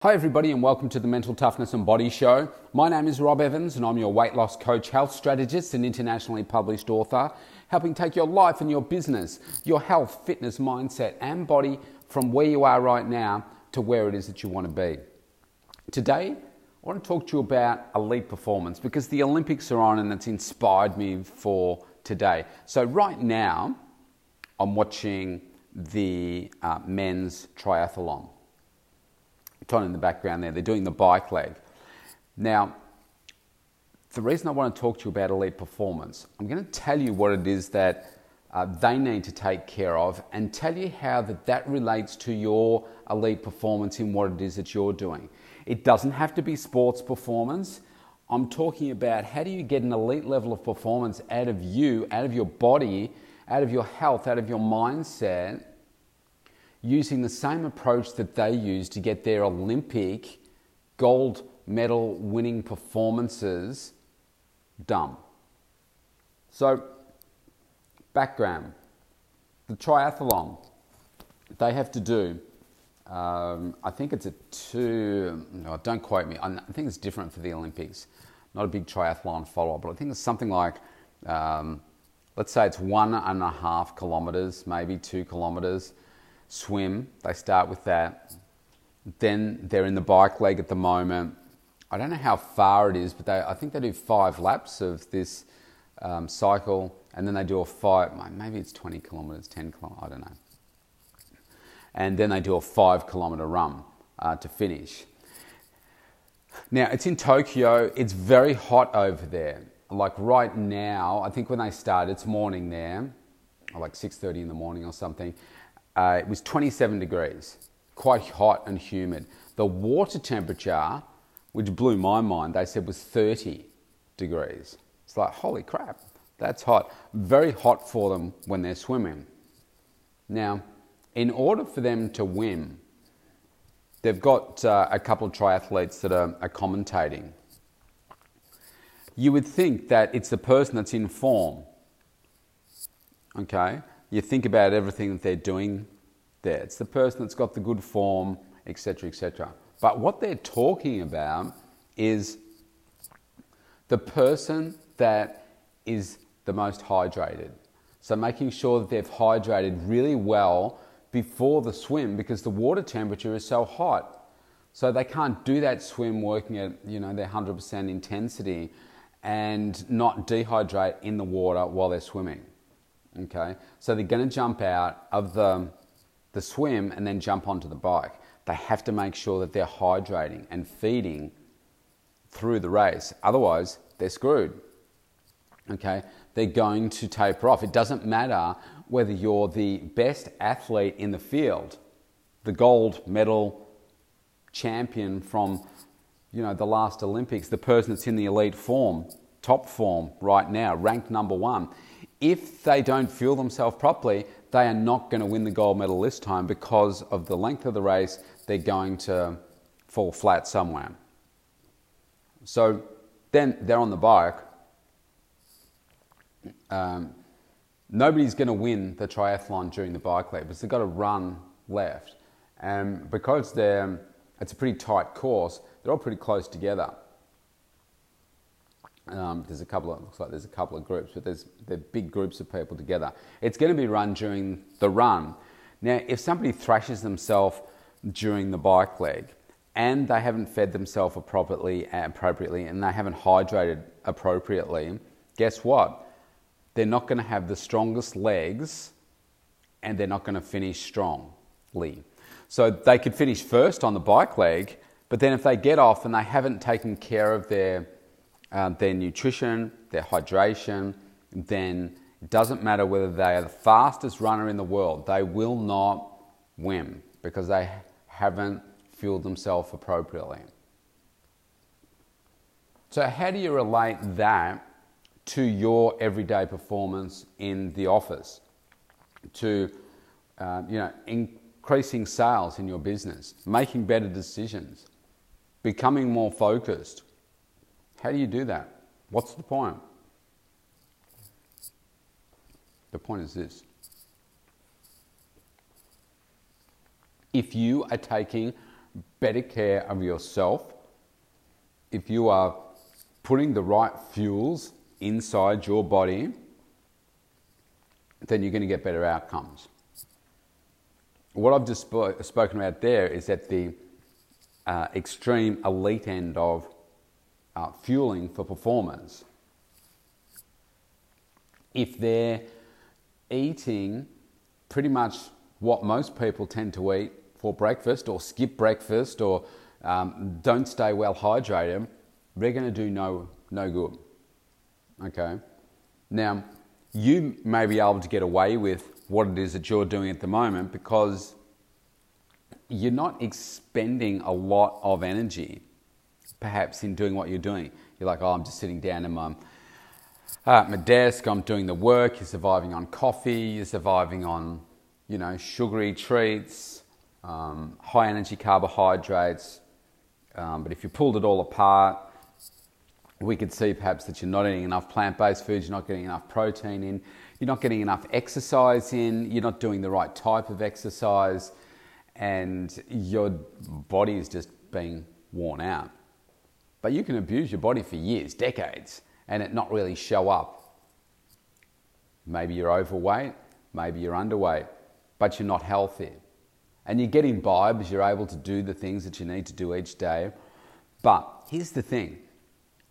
Hi, everybody, and welcome to the Mental Toughness and Body Show. My name is Rob Evans, and I'm your weight loss coach, health strategist, and internationally published author, helping take your life and your business, your health, fitness, mindset, and body from where you are right now to where it is that you want to be. Today, I want to talk to you about elite performance because the Olympics are on and it's inspired me for today. So, right now, I'm watching the uh, men's triathlon on in the background there. They're doing the bike leg. Now, the reason I want to talk to you about elite performance, I'm going to tell you what it is that uh, they need to take care of and tell you how that, that relates to your elite performance in what it is that you're doing. It doesn't have to be sports performance. I'm talking about how do you get an elite level of performance out of you, out of your body, out of your health, out of your mindset using the same approach that they use to get their Olympic gold medal winning performances done. So, background the triathlon, they have to do, um, I think it's a two, no, don't quote me, I think it's different for the Olympics. Not a big triathlon follower, but I think it's something like, um, let's say it's one and a half kilometers, maybe two kilometers swim. They start with that. Then they're in the bike leg at the moment. I don't know how far it is, but they, I think they do five laps of this um, cycle, and then they do a five. Maybe it's 20 kilometers, 10 kilometers. I don't know. And then they do a five kilometer run uh, to finish. Now it's in Tokyo. It's very hot over there. Like right now, I think when they start, it's morning there, like 6:30 in the morning or something uh, it was 27 degrees, quite hot and humid. The water temperature, which blew my mind, they said was 30 degrees. It's like, holy crap, that's hot. Very hot for them when they're swimming. Now, in order for them to win, they've got uh, a couple of triathletes that are, are commentating. You would think that it's the person that's in form, okay? You think about everything that they're doing there. It's the person that's got the good form, etc., etc. But what they're talking about is the person that is the most hydrated. So making sure that they've hydrated really well before the swim because the water temperature is so hot. So they can't do that swim working at you know their 100% intensity and not dehydrate in the water while they're swimming. Okay, so they're going to jump out of the, the swim and then jump onto the bike. They have to make sure that they're hydrating and feeding through the race. Otherwise, they're screwed. Okay, they're going to taper off. It doesn't matter whether you're the best athlete in the field, the gold medal champion from you know the last Olympics, the person that's in the elite form, top form right now, ranked number one if they don't fuel themselves properly, they are not going to win the gold medal this time because of the length of the race. They're going to fall flat somewhere. So then they're on the bike. Um, nobody's going to win the triathlon during the bike leg because they've got to run left. And because they're, it's a pretty tight course, they're all pretty close together. Um, there's a couple of looks like there's a couple of groups, but there's they're big groups of people together. It's going to be run during the run. Now, if somebody thrashes themselves during the bike leg and they haven't fed themselves appropriately, appropriately, and they haven't hydrated appropriately, guess what? They're not going to have the strongest legs, and they're not going to finish strongly. So they could finish first on the bike leg, but then if they get off and they haven't taken care of their uh, their nutrition, their hydration, then it doesn't matter whether they are the fastest runner in the world, they will not win because they haven't fueled themselves appropriately. So, how do you relate that to your everyday performance in the office? To uh, you know, increasing sales in your business, making better decisions, becoming more focused, how do you do that? What's the point? The point is this if you are taking better care of yourself, if you are putting the right fuels inside your body, then you're going to get better outcomes. What I've just sp- spoken about there is at the uh, extreme elite end of uh, fueling for performance. If they're eating pretty much what most people tend to eat for breakfast or skip breakfast or um, don't stay well hydrated, they're going to do no, no good. Okay? Now, you may be able to get away with what it is that you're doing at the moment because you're not expending a lot of energy, perhaps, in doing what you're doing. You're like, oh, I'm just sitting down in my, uh, my desk, I'm doing the work, you're surviving on coffee, you're surviving on, you know, sugary treats, um, high energy carbohydrates. Um, but if you pulled it all apart, we could see perhaps that you're not eating enough plant based foods, you're not getting enough protein in, you're not getting enough exercise in, you're not doing the right type of exercise, and your body is just being worn out. But you can abuse your body for years, decades, and it not really show up. Maybe you're overweight, maybe you're underweight, but you're not healthy. And you get imbibed, you're able to do the things that you need to do each day. But here's the thing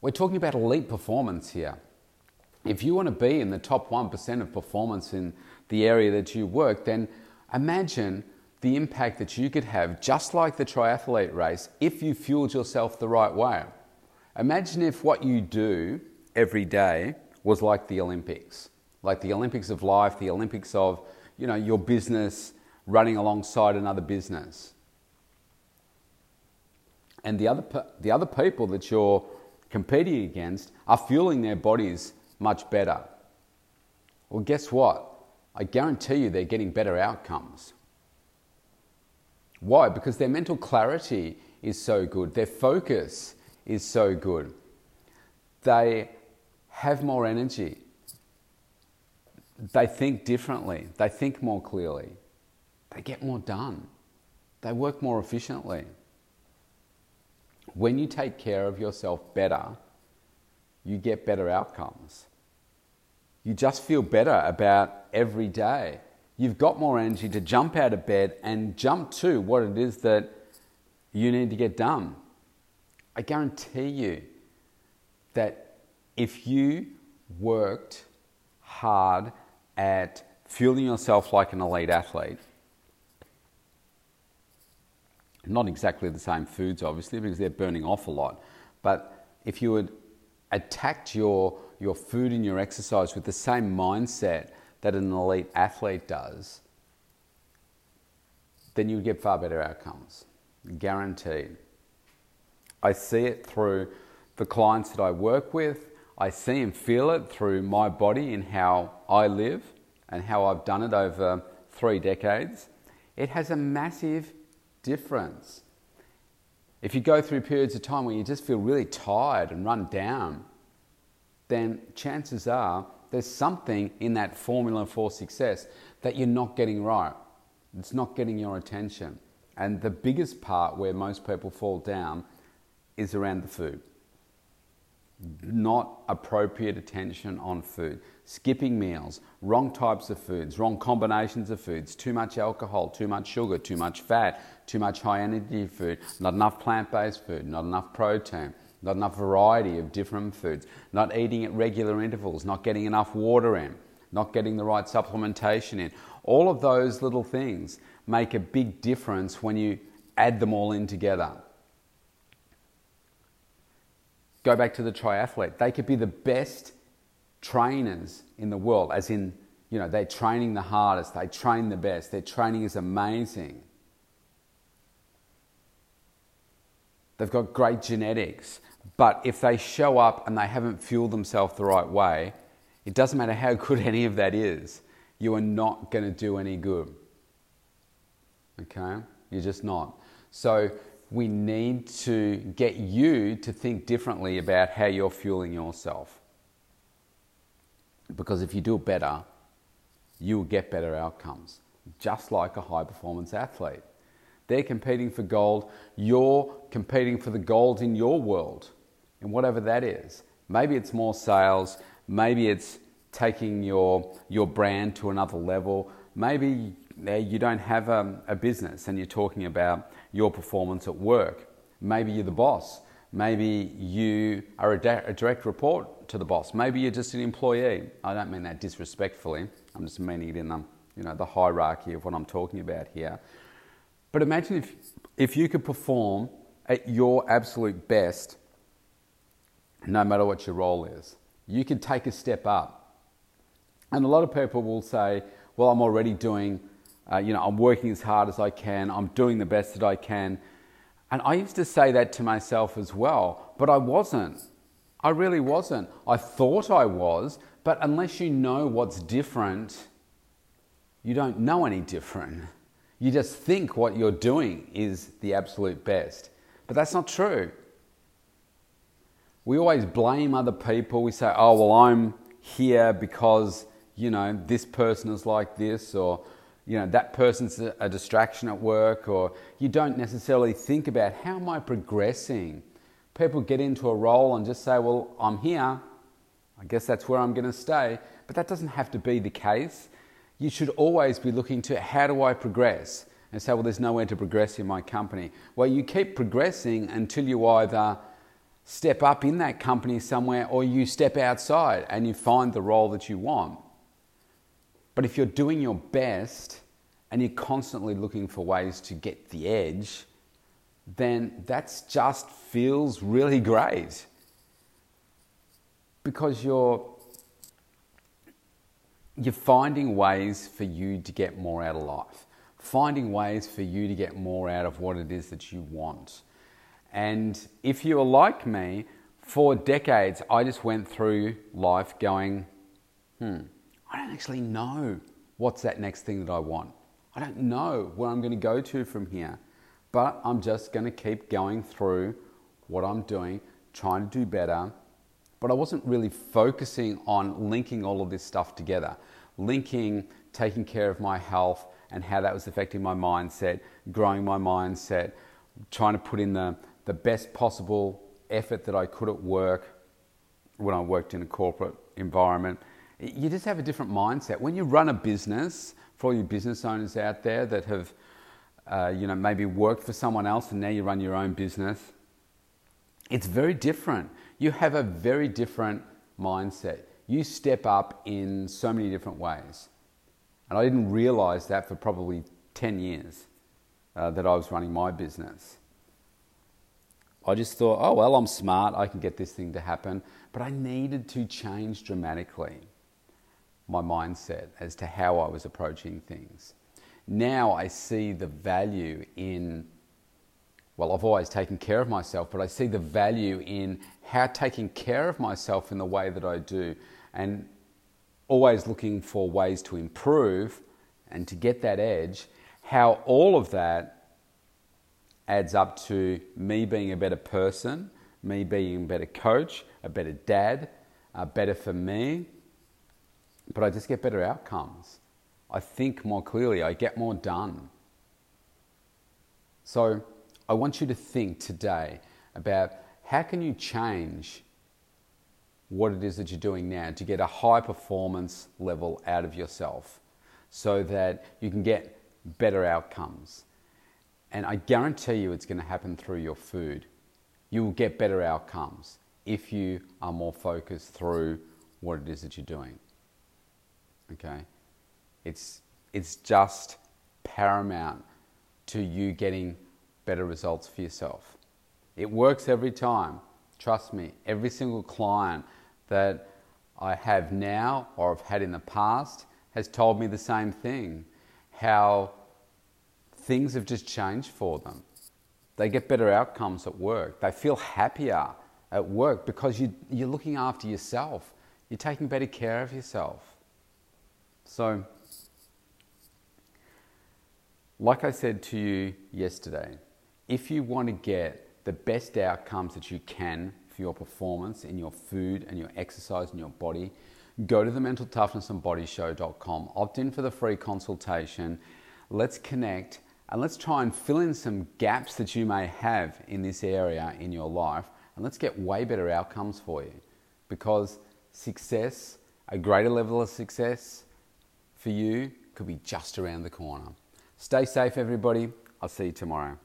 we're talking about elite performance here. If you want to be in the top 1% of performance in the area that you work, then imagine the impact that you could have, just like the triathlete race, if you fueled yourself the right way. Imagine if what you do every day was like the Olympics, like the Olympics of life, the Olympics of you know your business running alongside another business, and the other the other people that you're competing against are fueling their bodies much better. Well, guess what? I guarantee you they're getting better outcomes. Why? Because their mental clarity is so good, their focus is so good. They have more energy. They think differently. They think more clearly. They get more done. They work more efficiently when you take care of yourself better, you get better outcomes. You just feel better about every day. You've got more energy to jump out of bed and jump to what it is that you need to get done. I guarantee you that if you worked hard at fueling yourself like an elite athlete, not exactly the same foods, obviously, because they're burning off a lot. But if you had attacked your, your food and your exercise with the same mindset that an elite athlete does, then you get far better outcomes. Guaranteed. I see it through the clients that I work with. I see and feel it through my body and how I live and how I've done it over three decades. It has a massive difference. If you go through periods of time where you just feel really tired and run down, then chances are there's something in that formula for success that you're not getting right. It's not getting your attention. And the biggest part where most people fall down is around the food not appropriate attention on food, skipping meals, wrong types of foods, wrong combinations of foods, too much alcohol, too much sugar, too much fat, too much high energy food, not enough plant based food, not enough protein, not enough variety of different foods, not eating at regular intervals, not getting enough water in, not getting the right supplementation in. All of those little things make a big difference when you add them all in together. Go back to the triathlete. They could be the best trainers in the world, as in, you know, they're training the hardest, they train the best, their training is amazing. They've got great genetics. But if they show up and they haven't fueled themselves the right way, it doesn't matter how good any of that is, you are not going to do any good. Okay? You're just not. So we need to get you to think differently about how you're fueling yourself. Because if you do better, you will get better outcomes, just like a high performance athlete. They're competing for gold. You're competing for the gold in your world, in whatever that is. Maybe it's more sales. Maybe it's taking your, your brand to another level. Maybe eh, you don't have a, a business and you're talking about your performance at work. Maybe you're the boss. Maybe you are a, da- a, direct report to the boss. Maybe you're just an employee. I don't mean that disrespectfully. I'm just meaning it in the, you know, the hierarchy of what I'm talking about here. But imagine if, if you could perform at your absolute best, no matter what your role is. You could take a step up. And a lot of people will say, well, I'm already doing, uh, you know, I'm working as hard as I can, I'm doing the best that I can. And I used to say that to myself as well, but I wasn't. I really wasn't. I thought I was, but unless you know what's different, you don't know any different. You just think what you're doing is the absolute best. But that's not true. We always blame other people. We say, oh, well, I'm here because, you know, this person is like this, or, you know, that person's a distraction at work, or you don't necessarily think about how am I progressing? People get into a role and just say, well, I'm here. I guess that's where I'm going to stay. But that doesn't have to be the case you should always be looking to how do I progress? And say, well, there's nowhere to progress in my company. Well, you keep progressing until you either step up in that company somewhere or you step outside and you find the role that you want. But if you're doing your best and you're constantly looking for ways to get the edge, then that just feels really great because you're you're finding ways for you to get more out of life, finding ways for you to get more out of what it is that you want. And if you are like me, for decades, I just went through life going, hmm, I don't actually know what's that next thing that I want. I don't know where I'm going to go to from here. But I'm just going to keep going through what I'm doing, trying to do better, but I wasn't really focusing on linking all of this stuff together, linking taking care of my health and how that was affecting my mindset, growing my mindset, trying to put in the, the best possible effort that I could at work when I worked in a corporate environment. You just have a different mindset. When you run a business, for all you business owners out there that have, uh, you know, maybe worked for someone else and now you run your own business, it's very different you have a very different mindset. You step up in so many different ways. And I didn't realize that for probably 10 years uh, that I was running my business. I just thought, oh, well, I'm smart, I can get this thing to happen. But I needed to change dramatically my mindset as to how I was approaching things. Now I see the value in well, I've always taken care of myself, but I see the value in how taking care of myself in the way that I do and always looking for ways to improve and to get that edge, how all of that adds up to me being a better person, me being a better coach, a better dad, uh, better for me, but I just get better outcomes. I think more clearly, I get more done. So, I want you to think today about how can you change what it is that you're doing now to get a high performance level out of yourself so that you can get better outcomes. And I guarantee you it's going to happen through your food. You will get better outcomes if you are more focused through what it is that you're doing. Okay? It's, it's just paramount to you getting better results for yourself. It works every time. Trust me, every single client that I have now or have had in the past has told me the same thing how things have just changed for them. They get better outcomes at work, they feel happier at work because you, you're looking after yourself, you're taking better care of yourself. So, like I said to you yesterday, if you want to get the best outcomes that you can for your performance in your food and your exercise and your body, go to the mentaltoughnessandbodyshow.com, opt in for the free consultation. Let's connect and let's try and fill in some gaps that you may have in this area in your life and let's get way better outcomes for you because success, a greater level of success for you, could be just around the corner. Stay safe, everybody. I'll see you tomorrow.